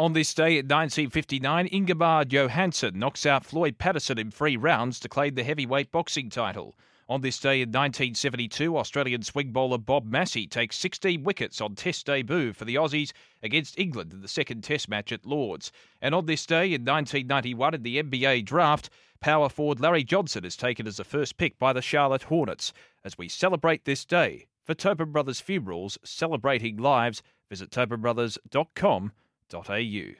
On this day in 1959, Ingemar Johansson knocks out Floyd Patterson in three rounds to claim the heavyweight boxing title. On this day in 1972, Australian swing bowler Bob Massie takes 16 wickets on Test debut for the Aussies against England in the second Test match at Lords. And on this day in 1991, in the NBA draft, power forward Larry Johnson is taken as the first pick by the Charlotte Hornets. As we celebrate this day, for Tobin Brothers Funerals, celebrating lives, visit tobinbrothers.com au